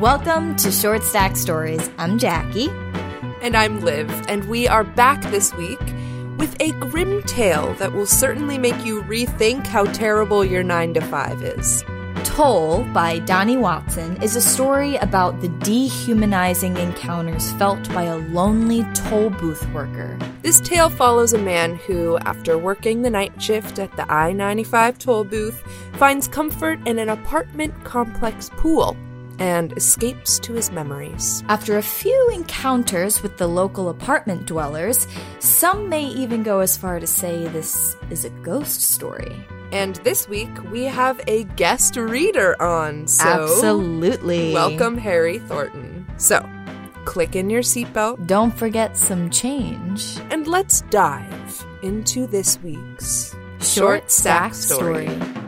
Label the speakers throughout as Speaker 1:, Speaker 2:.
Speaker 1: Welcome to Short Stack Stories. I'm Jackie.
Speaker 2: And I'm Liv, and we are back this week with a grim tale that will certainly make you rethink how terrible your 9 to 5 is.
Speaker 1: Toll by Donnie Watson is a story about the dehumanizing encounters felt by a lonely toll booth worker.
Speaker 2: This tale follows a man who, after working the night shift at the I 95 toll booth, finds comfort in an apartment complex pool and escapes to his memories.
Speaker 1: After a few encounters with the local apartment dwellers, some may even go as far to say this is a ghost story.
Speaker 2: And this week we have a guest reader on. So
Speaker 1: Absolutely.
Speaker 2: Welcome, Harry Thornton. So, click in your seatbelt.
Speaker 1: Don't forget some change.
Speaker 2: And let's dive into this week's
Speaker 1: Short Stack Story.
Speaker 3: Toll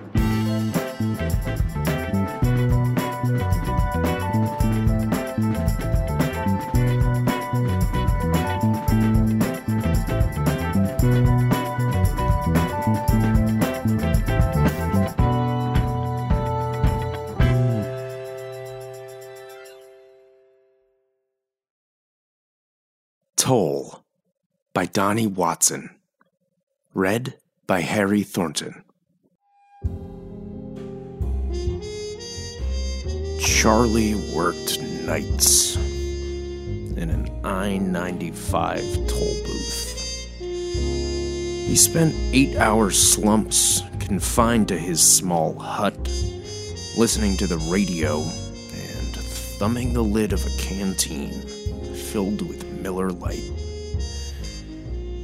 Speaker 3: Donnie Watson. Read by Harry Thornton. Charlie worked nights in an I 95 toll booth. He spent eight hour slumps confined to his small hut, listening to the radio and thumbing the lid of a canteen filled with Miller Lite.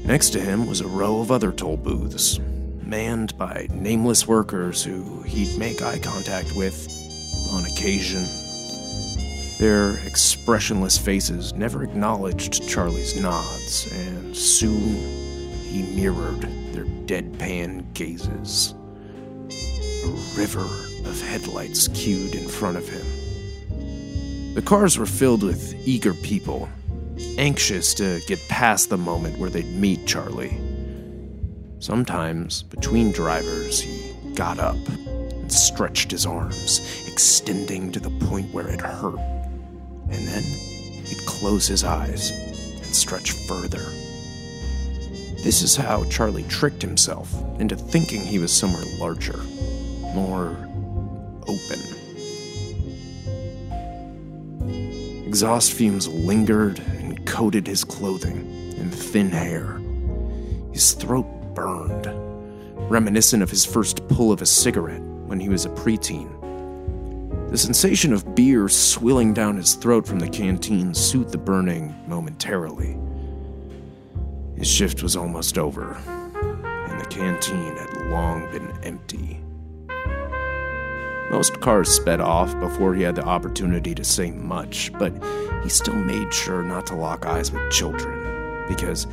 Speaker 3: Next to him was a row of other toll booths, manned by nameless workers who he'd make eye contact with on occasion. Their expressionless faces never acknowledged Charlie's nods, and soon he mirrored their deadpan gazes. A river of headlights queued in front of him. The cars were filled with eager people, anxious to get past the moment where they'd meet Charlie. Sometimes, between drivers, he got up and stretched his arms, extending to the point where it hurt. And then he'd close his eyes and stretch further. This is how Charlie tricked himself into thinking he was somewhere larger, more open. Exhaust fumes lingered coated his clothing and thin hair. His throat burned, reminiscent of his first pull of a cigarette when he was a preteen. The sensation of beer swilling down his throat from the canteen soothed the burning momentarily. His shift was almost over, and the canteen had long been empty. Most cars sped off before he had the opportunity to say much, but he still made sure not to lock eyes with children, because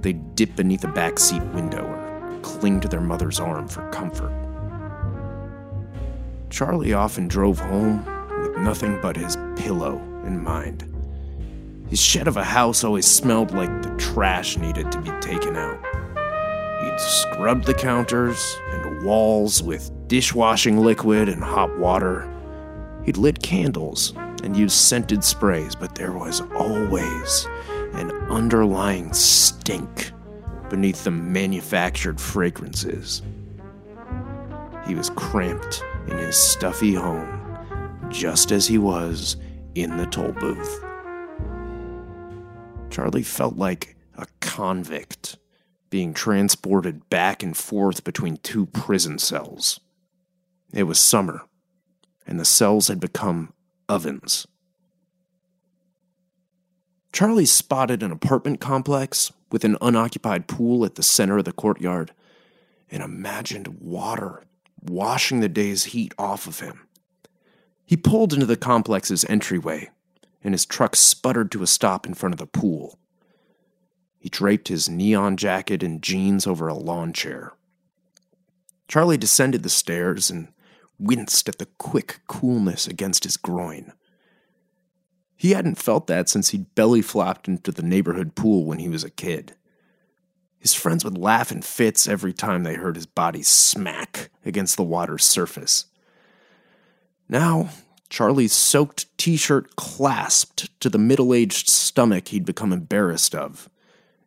Speaker 3: they'd dip beneath a backseat window or cling to their mother's arm for comfort. Charlie often drove home with nothing but his pillow in mind. His shed of a house always smelled like the trash needed to be taken out. He'd scrubbed the counters and walls with dishwashing liquid and hot water. He'd lit candles and used scented sprays, but there was always an underlying stink beneath the manufactured fragrances. He was cramped in his stuffy home, just as he was in the toll booth. Charlie felt like a convict being transported back and forth between two prison cells. It was summer, and the cells had become ovens. Charlie spotted an apartment complex with an unoccupied pool at the center of the courtyard and imagined water washing the day's heat off of him. He pulled into the complex's entryway, and his truck sputtered to a stop in front of the pool. He draped his neon jacket and jeans over a lawn chair. Charlie descended the stairs and winced at the quick coolness against his groin. He hadn't felt that since he'd belly flopped into the neighborhood pool when he was a kid. His friends would laugh in fits every time they heard his body smack against the water's surface. Now, Charlie's soaked t shirt clasped to the middle aged stomach he'd become embarrassed of,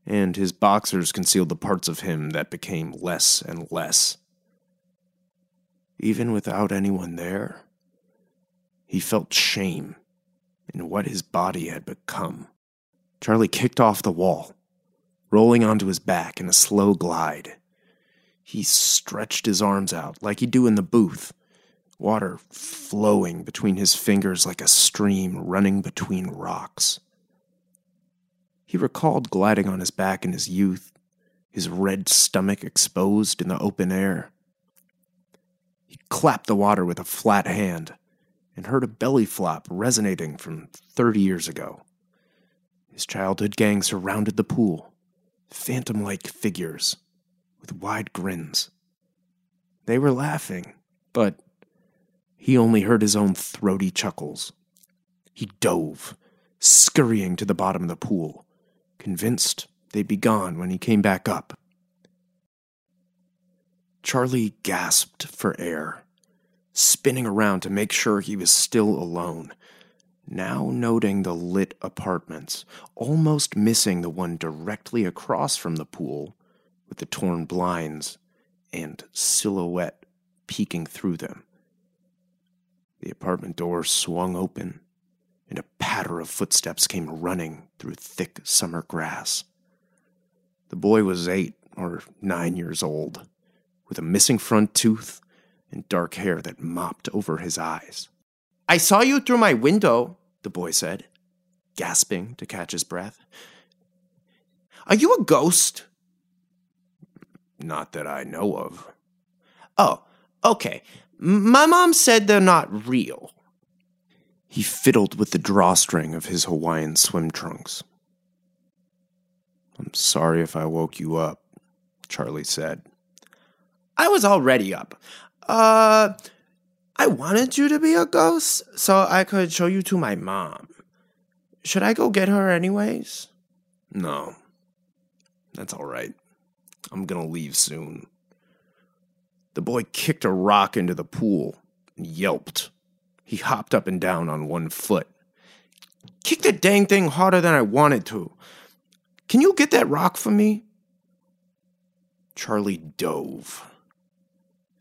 Speaker 3: and his boxers concealed the parts of him that became less and less. Even without anyone there, he felt shame in what his body had become. Charlie kicked off the wall, rolling onto his back in a slow glide. He stretched his arms out like he'd do in the booth, water flowing between his fingers like a stream running between rocks. He recalled gliding on his back in his youth, his red stomach exposed in the open air. He clapped the water with a flat hand and heard a belly flop resonating from 30 years ago. His childhood gang surrounded the pool, phantom like figures with wide grins. They were laughing, but he only heard his own throaty chuckles. He dove, scurrying to the bottom of the pool, convinced they'd be gone when he came back up. Charlie gasped for air, spinning around to make sure he was still alone now noting the lit apartments, almost missing the one directly across from the pool with the torn blinds and silhouette peeking through them. The apartment door swung open, and a patter of footsteps came running through thick summer grass. The boy was eight or nine years old, with a missing front tooth and dark hair that mopped over his eyes. I saw you through my window, the boy said, gasping to catch his breath. Are you a ghost? Not that I know of. Oh, okay. My mom said they're not real. He fiddled with the drawstring of his Hawaiian swim trunks. I'm sorry if I woke you up, Charlie said. I was already up. Uh, I wanted you to be a ghost so I could show you to my mom. Should I go get her anyways? No. That's all right. I'm gonna leave soon. The boy kicked a rock into the pool and yelped. He hopped up and down on one foot. Kick the dang thing harder than I wanted to. Can you get that rock for me? Charlie dove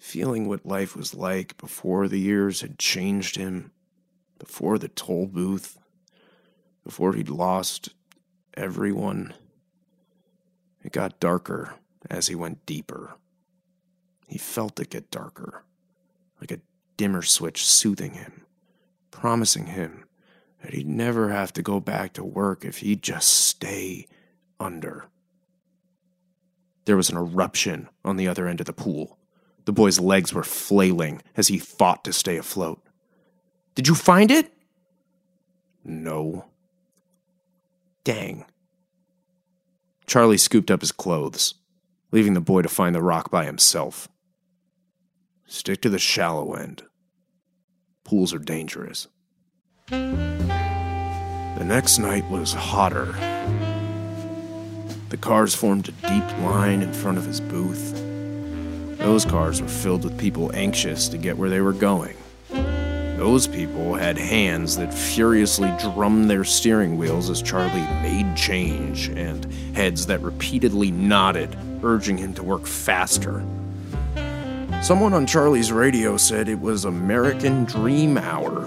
Speaker 3: feeling what life was like before the years had changed him, before the toll booth, before he'd lost everyone. It got darker as he went deeper. He felt it get darker, like a dimmer switch soothing him, promising him that he'd never have to go back to work if he'd just stay under. There was an eruption on the other end of the pool. The boy's legs were flailing as he fought to stay afloat. Did you find it? No. Dang. Charlie scooped up his clothes, leaving the boy to find the rock by himself. Stick to the shallow end. Pools are dangerous. The next night was hotter. The cars formed a deep line in front of his booth. Those cars were filled with people anxious to get where they were going. Those people had hands that furiously drummed their steering wheels as Charlie made change, and heads that repeatedly nodded, urging him to work faster. Someone on Charlie's radio said it was American Dream Hour,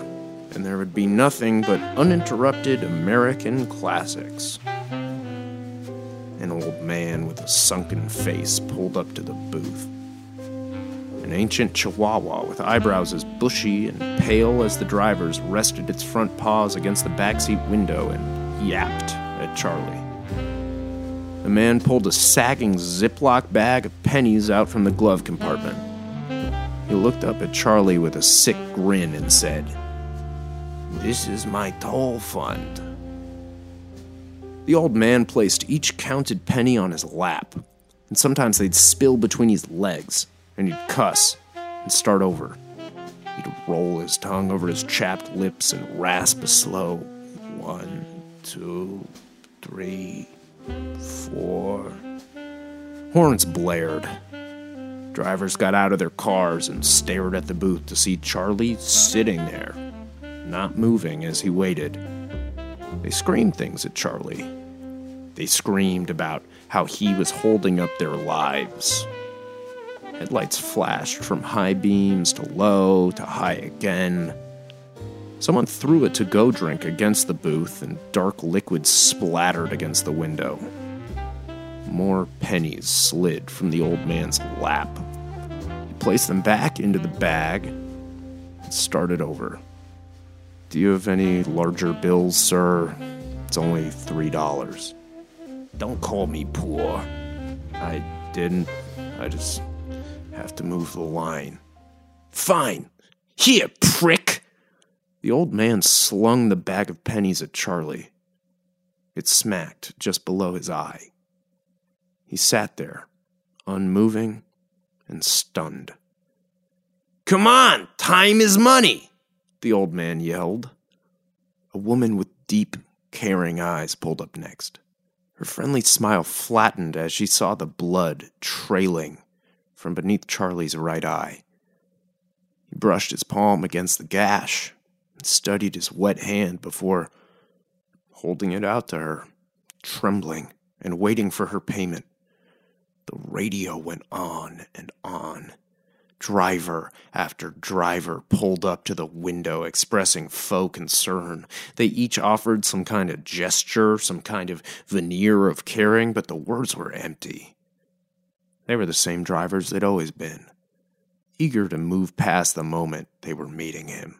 Speaker 3: and there would be nothing but uninterrupted American classics. An old man with a sunken face pulled up to the booth an ancient chihuahua with eyebrows as bushy and pale as the driver's rested its front paws against the backseat window and yapped at Charlie. The man pulled a sagging Ziploc bag of pennies out from the glove compartment. He looked up at Charlie with a sick grin and said, This is my toll fund. The old man placed each counted penny on his lap, and sometimes they'd spill between his legs and he'd cuss and start over. He'd roll his tongue over his chapped lips and rasp a slow one, two, three, four. Horns blared. Drivers got out of their cars and stared at the booth to see Charlie sitting there, not moving as he waited. They screamed things at Charlie. They screamed about how he was holding up their lives. Headlights flashed from high beams to low to high again. Someone threw a to go drink against the booth, and dark liquid splattered against the window. More pennies slid from the old man's lap. He placed them back into the bag and started over. Do you have any larger bills, sir? It's only three dollars. Don't call me poor. I didn't. I just have to move the line. Fine. Here, prick! The old man slung the bag of pennies at Charlie. It smacked just below his eye. He sat there, unmoving and stunned. Come on, time is money, the old man yelled. A woman with deep, caring eyes pulled up next. Her friendly smile flattened as she saw the blood trailing from beneath Charlie's right eye. He brushed his palm against the gash and studied his wet hand before holding it out to her, trembling and waiting for her payment. The radio went on and on. Driver after driver pulled up to the window expressing faux concern. They each offered some kind of gesture, some kind of veneer of caring, but the words were empty. They were the same drivers they'd always been, eager to move past the moment they were meeting him.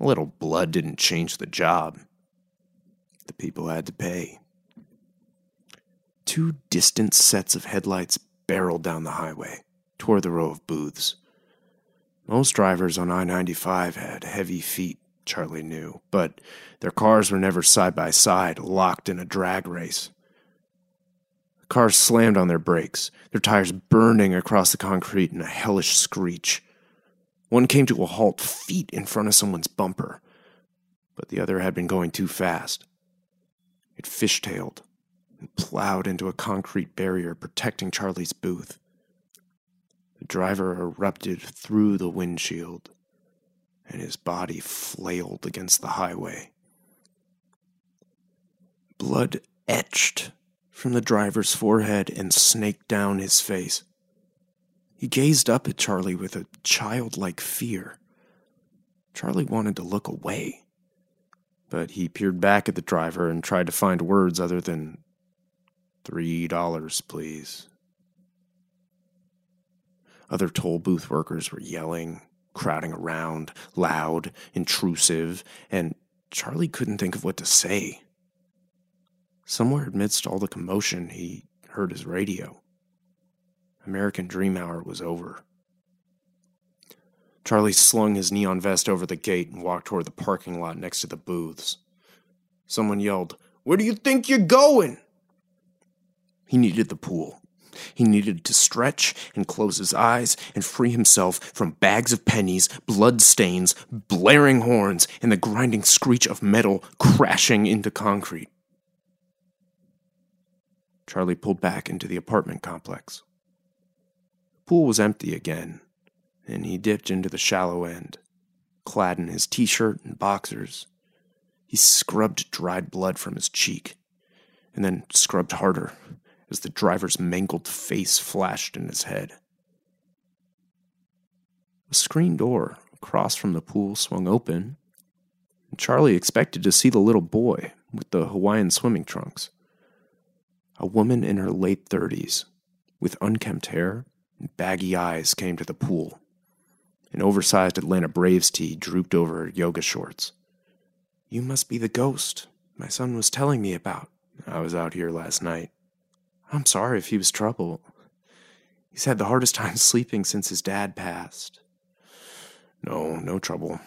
Speaker 3: A little blood didn't change the job. The people had to pay. Two distant sets of headlights barreled down the highway toward the row of booths. Most drivers on I 95 had heavy feet, Charlie knew, but their cars were never side by side, locked in a drag race. Cars slammed on their brakes, their tires burning across the concrete in a hellish screech. One came to a halt feet in front of someone's bumper, but the other had been going too fast. It fishtailed and plowed into a concrete barrier protecting Charlie's booth. The driver erupted through the windshield, and his body flailed against the highway. Blood etched from the driver's forehead and snaked down his face. He gazed up at Charlie with a childlike fear. Charlie wanted to look away, but he peered back at the driver and tried to find words other than Three dollars, please. Other toll booth workers were yelling, crowding around, loud, intrusive, and Charlie couldn't think of what to say. Somewhere amidst all the commotion, he heard his radio. American Dream Hour was over. Charlie slung his neon vest over the gate and walked toward the parking lot next to the booths. Someone yelled, Where do you think you're going? He needed the pool. He needed to stretch and close his eyes and free himself from bags of pennies, blood stains, blaring horns, and the grinding screech of metal crashing into concrete. Charlie pulled back into the apartment complex. The pool was empty again, and he dipped into the shallow end, clad in his t shirt and boxers. He scrubbed dried blood from his cheek, and then scrubbed harder as the driver's mangled face flashed in his head. A screen door across from the pool swung open, and Charlie expected to see the little boy with the Hawaiian swimming trunks. A woman in her late thirties, with unkempt hair and baggy eyes, came to the pool. An oversized Atlanta Braves tee drooped over her yoga shorts. You must be the ghost my son was telling me about. I was out here last night. I'm sorry if he was trouble. He's had the hardest time sleeping since his dad passed. No, no trouble.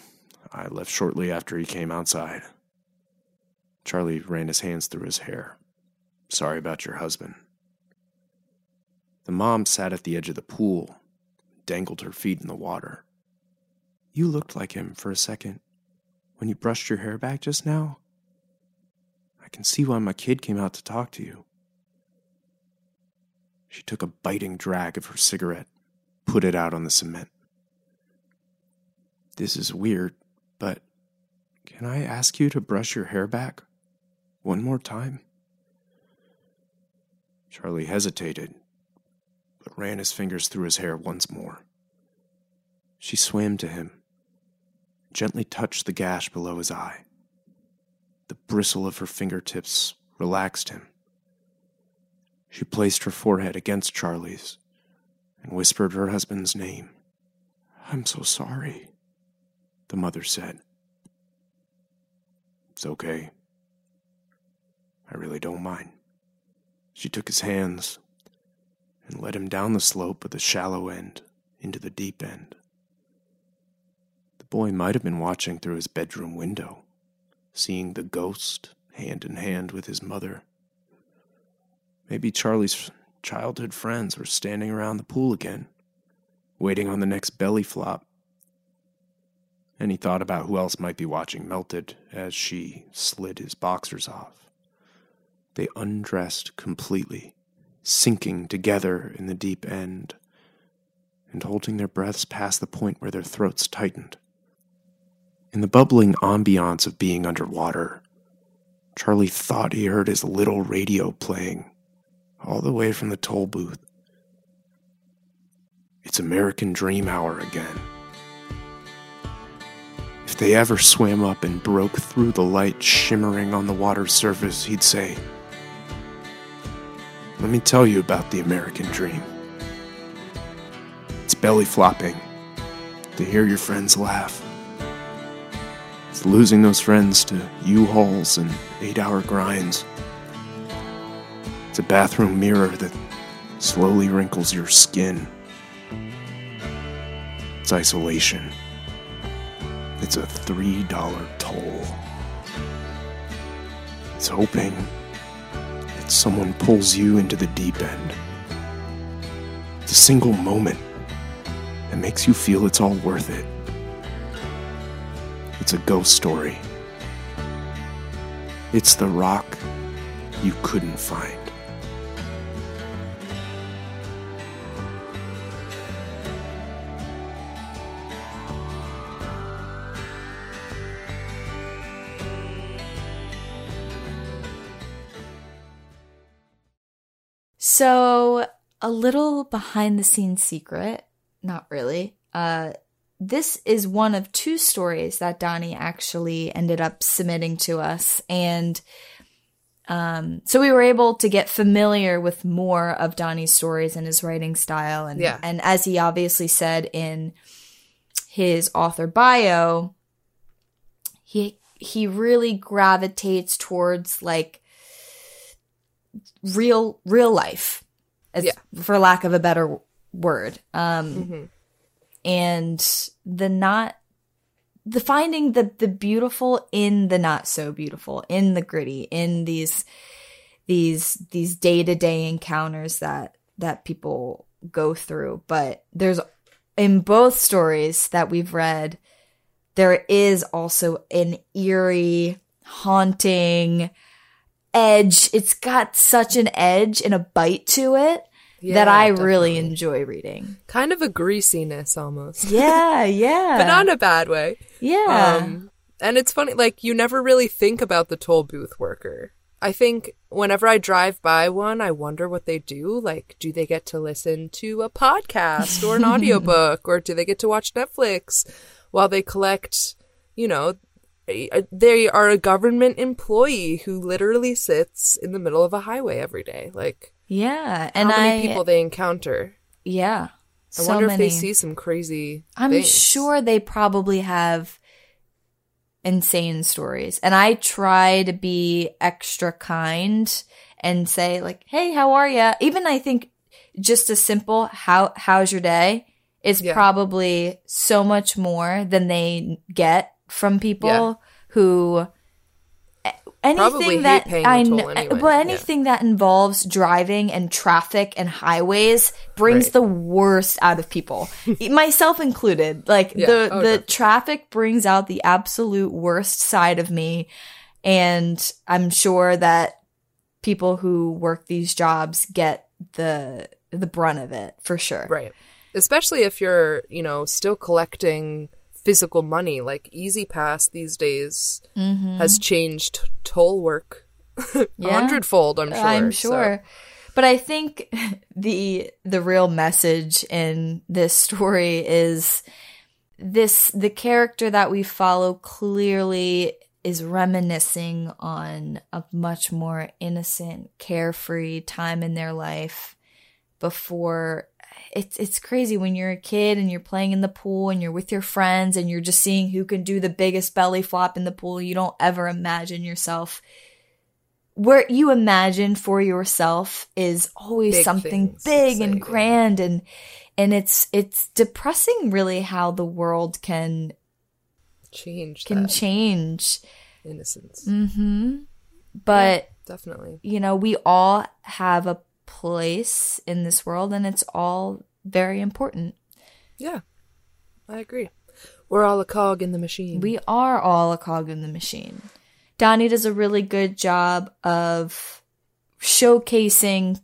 Speaker 3: I left shortly after he came outside. Charlie ran his hands through his hair. Sorry about your husband. The mom sat at the edge of the pool, dangled her feet in the water. You looked like him for a second when you brushed your hair back just now. I can see why my kid came out to talk to you. She took a biting drag of her cigarette, put it out on the cement. This is weird, but Can I ask you to brush your hair back? One more time? Charlie hesitated, but ran his fingers through his hair once more. She swam to him, gently touched the gash below his eye. The bristle of her fingertips relaxed him. She placed her forehead against Charlie's and whispered her husband's name. I'm so sorry, the mother said. It's okay. I really don't mind. She took his hands and led him down the slope of the shallow end into the deep end. The boy might have been watching through his bedroom window, seeing the ghost hand in hand with his mother. Maybe Charlie's childhood friends were standing around the pool again, waiting on the next belly flop. And he thought about who else might be watching melted as she slid his boxers off. They undressed completely, sinking together in the deep end, and holding their breaths past the point where their throats tightened. In the bubbling ambiance of being underwater, Charlie thought he heard his little radio playing all the way from the toll booth. It's American Dream Hour again. If they ever swam up and broke through the light shimmering on the water's surface, he'd say, Let me tell you about the American dream. It's belly flopping to hear your friends laugh. It's losing those friends to U hauls and eight hour grinds. It's a bathroom mirror that slowly wrinkles your skin. It's isolation. It's a $3 toll. It's hoping that someone pulls you into the deep end. It's a single moment that makes you feel it's all worth it. It's a ghost story. It's the rock you couldn't find.
Speaker 1: So, a little behind the scenes secret, not really. Uh, this is one of two stories that Donnie actually ended up submitting to us. And um, so we were able to get familiar with more of Donnie's stories and his writing style. And,
Speaker 2: Yeah.
Speaker 1: and as he obviously said in his author bio, he he really gravitates towards like real real life as,
Speaker 2: Yeah.
Speaker 1: for lack of a better word um
Speaker 2: Mhm.
Speaker 1: and the not the finding the the beautiful in the not so beautiful in the gritty in these these these day-to-day encounters that that people go through but there's in both stories that we've read there is also an eerie haunting edge it's got such an edge and a bite to it that
Speaker 2: Yeah,
Speaker 1: i really enjoy reading
Speaker 2: kind of a greasiness almost,
Speaker 1: yeah yeah
Speaker 2: but not in a bad way.
Speaker 1: yeah
Speaker 2: Um, and it's funny, like you never really think about the toll booth worker. I think whenever I drive by one, I wonder what they do. Like, do they get to listen to a podcast or an audiobook, or do they get to watch Netflix while they collect, you know, they are a government employee who literally sits in the middle of a highway every day. Like,
Speaker 1: Yeah, and
Speaker 2: how many
Speaker 1: I
Speaker 2: people they encounter?
Speaker 1: yeah.
Speaker 2: I
Speaker 1: so
Speaker 2: wonder if they see some crazy.
Speaker 1: I'm
Speaker 2: things.
Speaker 1: sure they probably have insane stories. And I try to be extra kind and say like, "Hey, how are you?" Even I think just a simple "How how's your day?" is
Speaker 2: Yeah.
Speaker 1: probably so much more than they get from people
Speaker 2: Yeah.
Speaker 1: who anything
Speaker 2: Probably
Speaker 1: that I
Speaker 2: toll
Speaker 1: kn-
Speaker 2: anyway,
Speaker 1: well
Speaker 2: yeah.
Speaker 1: anything that involves driving and traffic and highways brings
Speaker 2: Right.
Speaker 1: the worst out of people myself included like
Speaker 2: Yeah.
Speaker 1: the
Speaker 2: Oh,
Speaker 1: the
Speaker 2: definitely.
Speaker 1: traffic brings out the absolute worst side of me and i'm sure that people who work these jobs get the the brunt of it for sure
Speaker 2: Right. Especially if you're, you know, still collecting physical money. Like E-ZPass these days
Speaker 4: Mm-hmm.
Speaker 2: has changed toll work a
Speaker 4: Yeah.
Speaker 2: hundredfold. I'm sure.
Speaker 4: I'm
Speaker 2: so-
Speaker 4: sure. But I think the the real message in this story is this the character that we follow clearly is reminiscing on a much more innocent, carefree time in their life before it's it's crazy when you're a kid and you're playing in the pool and you're with your friends and you're just seeing who can do the biggest belly flop in the pool. You don't ever imagine yourself where you imagine for yourself is always
Speaker 2: Big
Speaker 4: something
Speaker 2: things,
Speaker 4: big and grand and and it's it's depressing really how the world can
Speaker 2: Change
Speaker 4: can change
Speaker 2: innocence.
Speaker 4: hmm but
Speaker 2: Definitely.
Speaker 4: you know we all have a place in this world and it's all very important
Speaker 2: Yeah, I agree. We're all a cog in the machine.
Speaker 4: we are all a cog in the machine donnie does a really good job of showcasing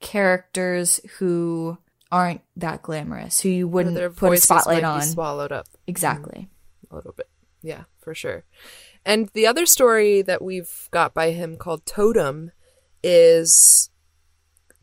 Speaker 4: characters who aren't that glamorous who you wouldn't
Speaker 2: their
Speaker 4: put a spotlight on
Speaker 2: swallowed up mm,
Speaker 4: exactly
Speaker 2: a little bit. Yeah, for sure. And the other story that we've got by him called Totem is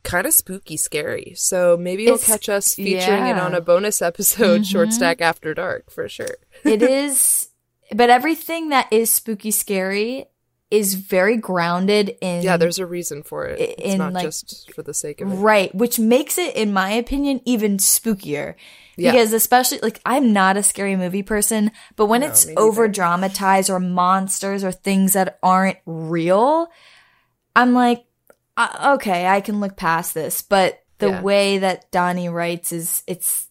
Speaker 2: kind of spooky scary. So maybe you'll catch us featuring it on a bonus episode, Short
Speaker 4: Mhm.
Speaker 2: Stack After Dark, for sure.
Speaker 4: it is but everything that is spooky scary is very grounded in
Speaker 2: yeah, there's a reason for it.
Speaker 4: I-
Speaker 2: It's
Speaker 4: in,
Speaker 2: not
Speaker 4: like-
Speaker 2: just for the sake of it.
Speaker 4: right which makes it in my opinion even spookier
Speaker 2: Yeah.
Speaker 4: because especially like i'm not a scary movie person but when
Speaker 2: No,
Speaker 4: it's over dramatized or monsters or things that aren't real i'm like uh, okay i can look past this but the
Speaker 2: Yeah.
Speaker 4: way that donnie writes is it's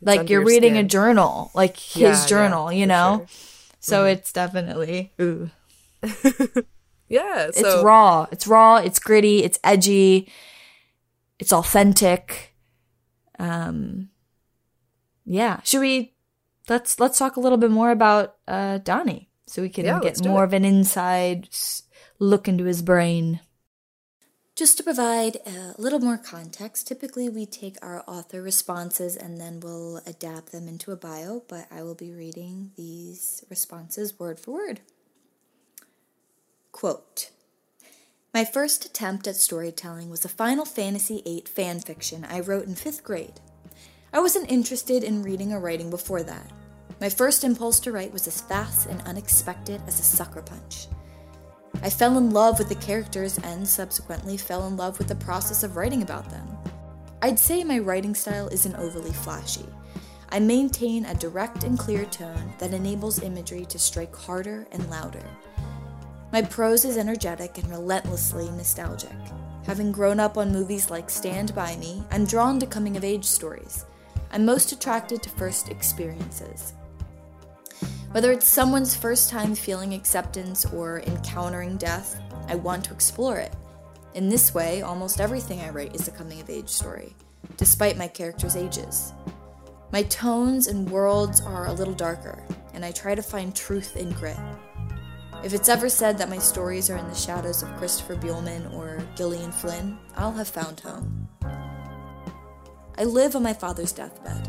Speaker 2: It's
Speaker 4: like you're
Speaker 2: your
Speaker 4: reading a journal like his
Speaker 2: Yeah, yeah,
Speaker 4: journal you know
Speaker 2: sure.
Speaker 4: so
Speaker 2: Mhm.
Speaker 4: it's definitely ooh
Speaker 2: Yeah, so
Speaker 4: it's raw. It's raw. It's gritty. It's edgy. It's authentic. Um, yeah. Should we? Let's let's talk a little bit more about uh, Donnie, so we can
Speaker 2: Yeah,
Speaker 4: get more
Speaker 2: it.
Speaker 4: of an inside look into his brain.
Speaker 1: Just to provide a little more context, typically we take our author responses and then we'll adapt them into a bio, but I will be reading these responses word for word. Quote My first attempt at storytelling was a Final Fantasy VIII fan fiction I wrote in fifth grade. I wasn't interested in reading or writing before that. My first impulse to write was as fast and unexpected as a sucker punch. I fell in love with the characters and subsequently fell in love with the process of writing about them. I'd say my writing style isn't overly flashy. I maintain a direct and clear tone that enables imagery to strike harder and louder. My prose is energetic and relentlessly nostalgic. Having grown up on movies like Stand By Me, I'm drawn to coming of age stories. I'm most attracted to first experiences. Whether it's someone's first time feeling acceptance or encountering death, I want to explore it. In this way, almost everything I write is a coming of age story, despite my characters' ages. My tones and worlds are a little darker, and I try to find truth in grit. If it's ever said that my stories are in the shadows of Christopher Buehlman or Gillian Flynn, I'll have found home. I live on my father's deathbed.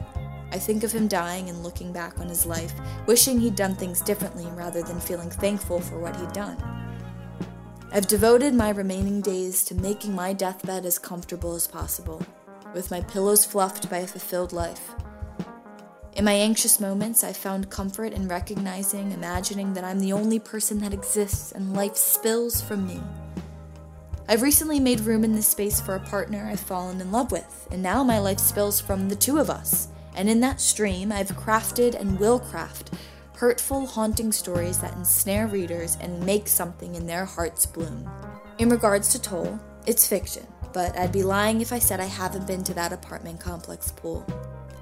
Speaker 1: I think of him dying and looking back on his life, wishing he'd done things differently rather than feeling thankful for what he'd done. I've devoted my remaining days to making my deathbed as comfortable as possible, with my pillows fluffed by a fulfilled life. In my anxious moments, I found comfort in recognizing, imagining that I'm the only person that exists and life spills from me. I've recently made room in this space for a partner I've fallen in love with, and now my life spills from the two of us. And in that stream, I've crafted and will craft hurtful, haunting stories that ensnare readers and make something in their hearts bloom. In regards to Toll, it's fiction, but I'd be lying if I said I haven't been to that apartment complex pool.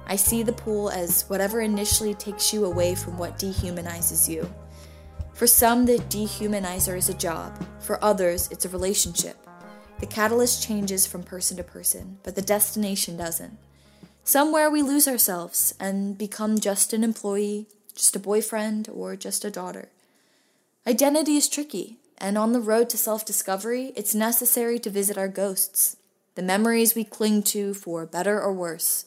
Speaker 1: I see the pool as whatever initially takes you away from what dehumanizes you. For some, the dehumanizer is a job, for others, it's a relationship. The catalyst changes from person to person, but the destination doesn't. Somewhere we lose ourselves and become just an employee, just a boyfriend, or just a daughter. Identity is tricky, and on the road to self discovery, it's necessary to visit our ghosts, the memories we cling to for better or worse.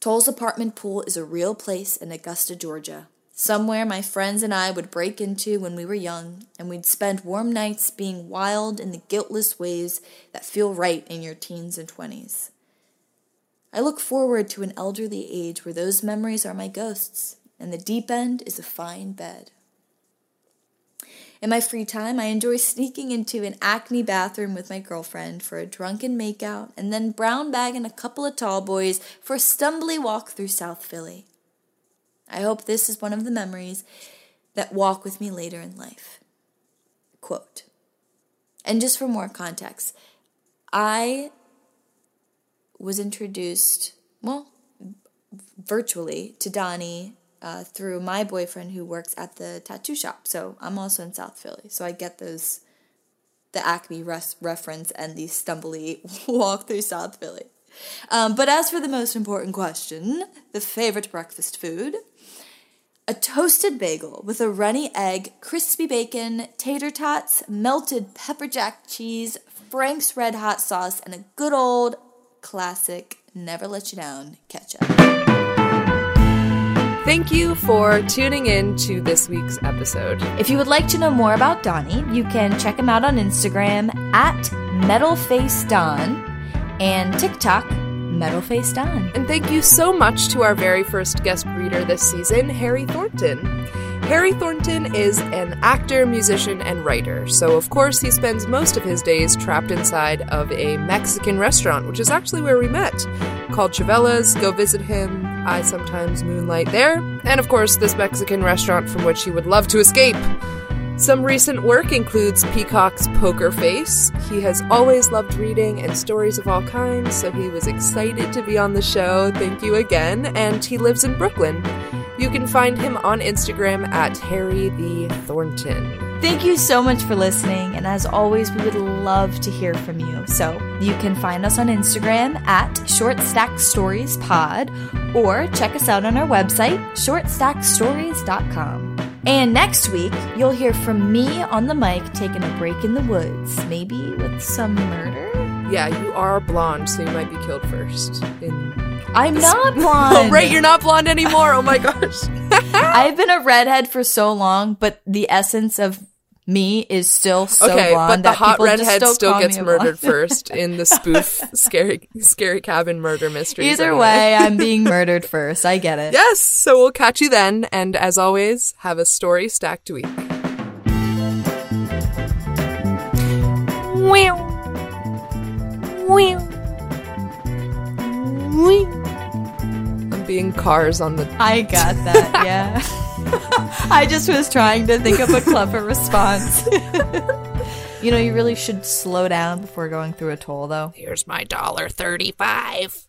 Speaker 5: Toll's apartment pool is a real place in Augusta, Georgia. Somewhere my friends and I would break into when we were young, and we'd spend warm nights being wild in the guiltless ways that feel right in your teens and 20s. I look forward to an elderly age where those memories are my ghosts, and the deep end is a fine bed. In my free time, I enjoy sneaking into an Acme bathroom with my girlfriend for a drunken makeout and then brown bagging a couple of tall boys for a stumbly walk through South Philly. I hope this is one of the memories that walk with me later in life. Quote. And just for more context, I was introduced, well, virtually to Donnie uh, through my boyfriend who works at the tattoo shop. So I'm also in South Philly. So I get those, the Acme res- reference and the stumbly walk through South Philly. Um, but as for the most important question, the favorite breakfast food, a toasted bagel with a runny egg, crispy bacon, tater tots, melted pepper jack cheese, Frank's red hot sauce, and a good old classic, never let you down ketchup.
Speaker 2: Thank you for tuning in to this week's episode.
Speaker 1: If you would like to know more about Donnie, you can check him out on Instagram at MetalFaceDon and TikTok MetalFaceDon.
Speaker 2: And thank you so much to our very first guest reader this season, Harry Thornton. Harry Thornton is an actor, musician, and writer, so of course he spends most of his days trapped inside of a Mexican restaurant, which is actually where we met, called Chavela's. Go visit him. I sometimes moonlight there. And of course, this Mexican restaurant from which he would love to escape. Some recent work includes Peacock's Poker Face. He has always loved reading and stories of all kinds, so he was excited to be on the show. Thank you again. And he lives in Brooklyn. You can find him on Instagram at Harry the Thornton.
Speaker 1: Thank you so much for listening, and as always, we would love to hear from you. So you can find us on Instagram at Short Stack Stories Pod, or check us out on our website, shortstackstories.com. And next week, you'll hear from me on the mic taking a break in the woods, maybe with some murder.
Speaker 2: Yeah, you are blonde, so you might be killed first. In
Speaker 1: I'm not blonde.
Speaker 2: oh, right, you're not blonde anymore. Oh my gosh.
Speaker 1: I've been a redhead for so long, but the essence of me is still so
Speaker 2: okay,
Speaker 1: blonde
Speaker 2: but the
Speaker 1: that
Speaker 2: hot
Speaker 1: people just
Speaker 2: redhead
Speaker 1: don't
Speaker 2: still
Speaker 1: call
Speaker 2: gets
Speaker 1: me a
Speaker 2: murdered first in the spoof scary scary cabin murder mystery.
Speaker 1: Either
Speaker 2: anyway.
Speaker 1: way, I'm being murdered first. I get it.
Speaker 2: Yes, so we'll catch you then, and as always, have a story stacked week. I'm being cars on the.
Speaker 1: I got that. Yeah. I just was trying to think of a clever response. you know, you really should slow down before going through a toll, though.
Speaker 2: Here's my dollar thirty-five.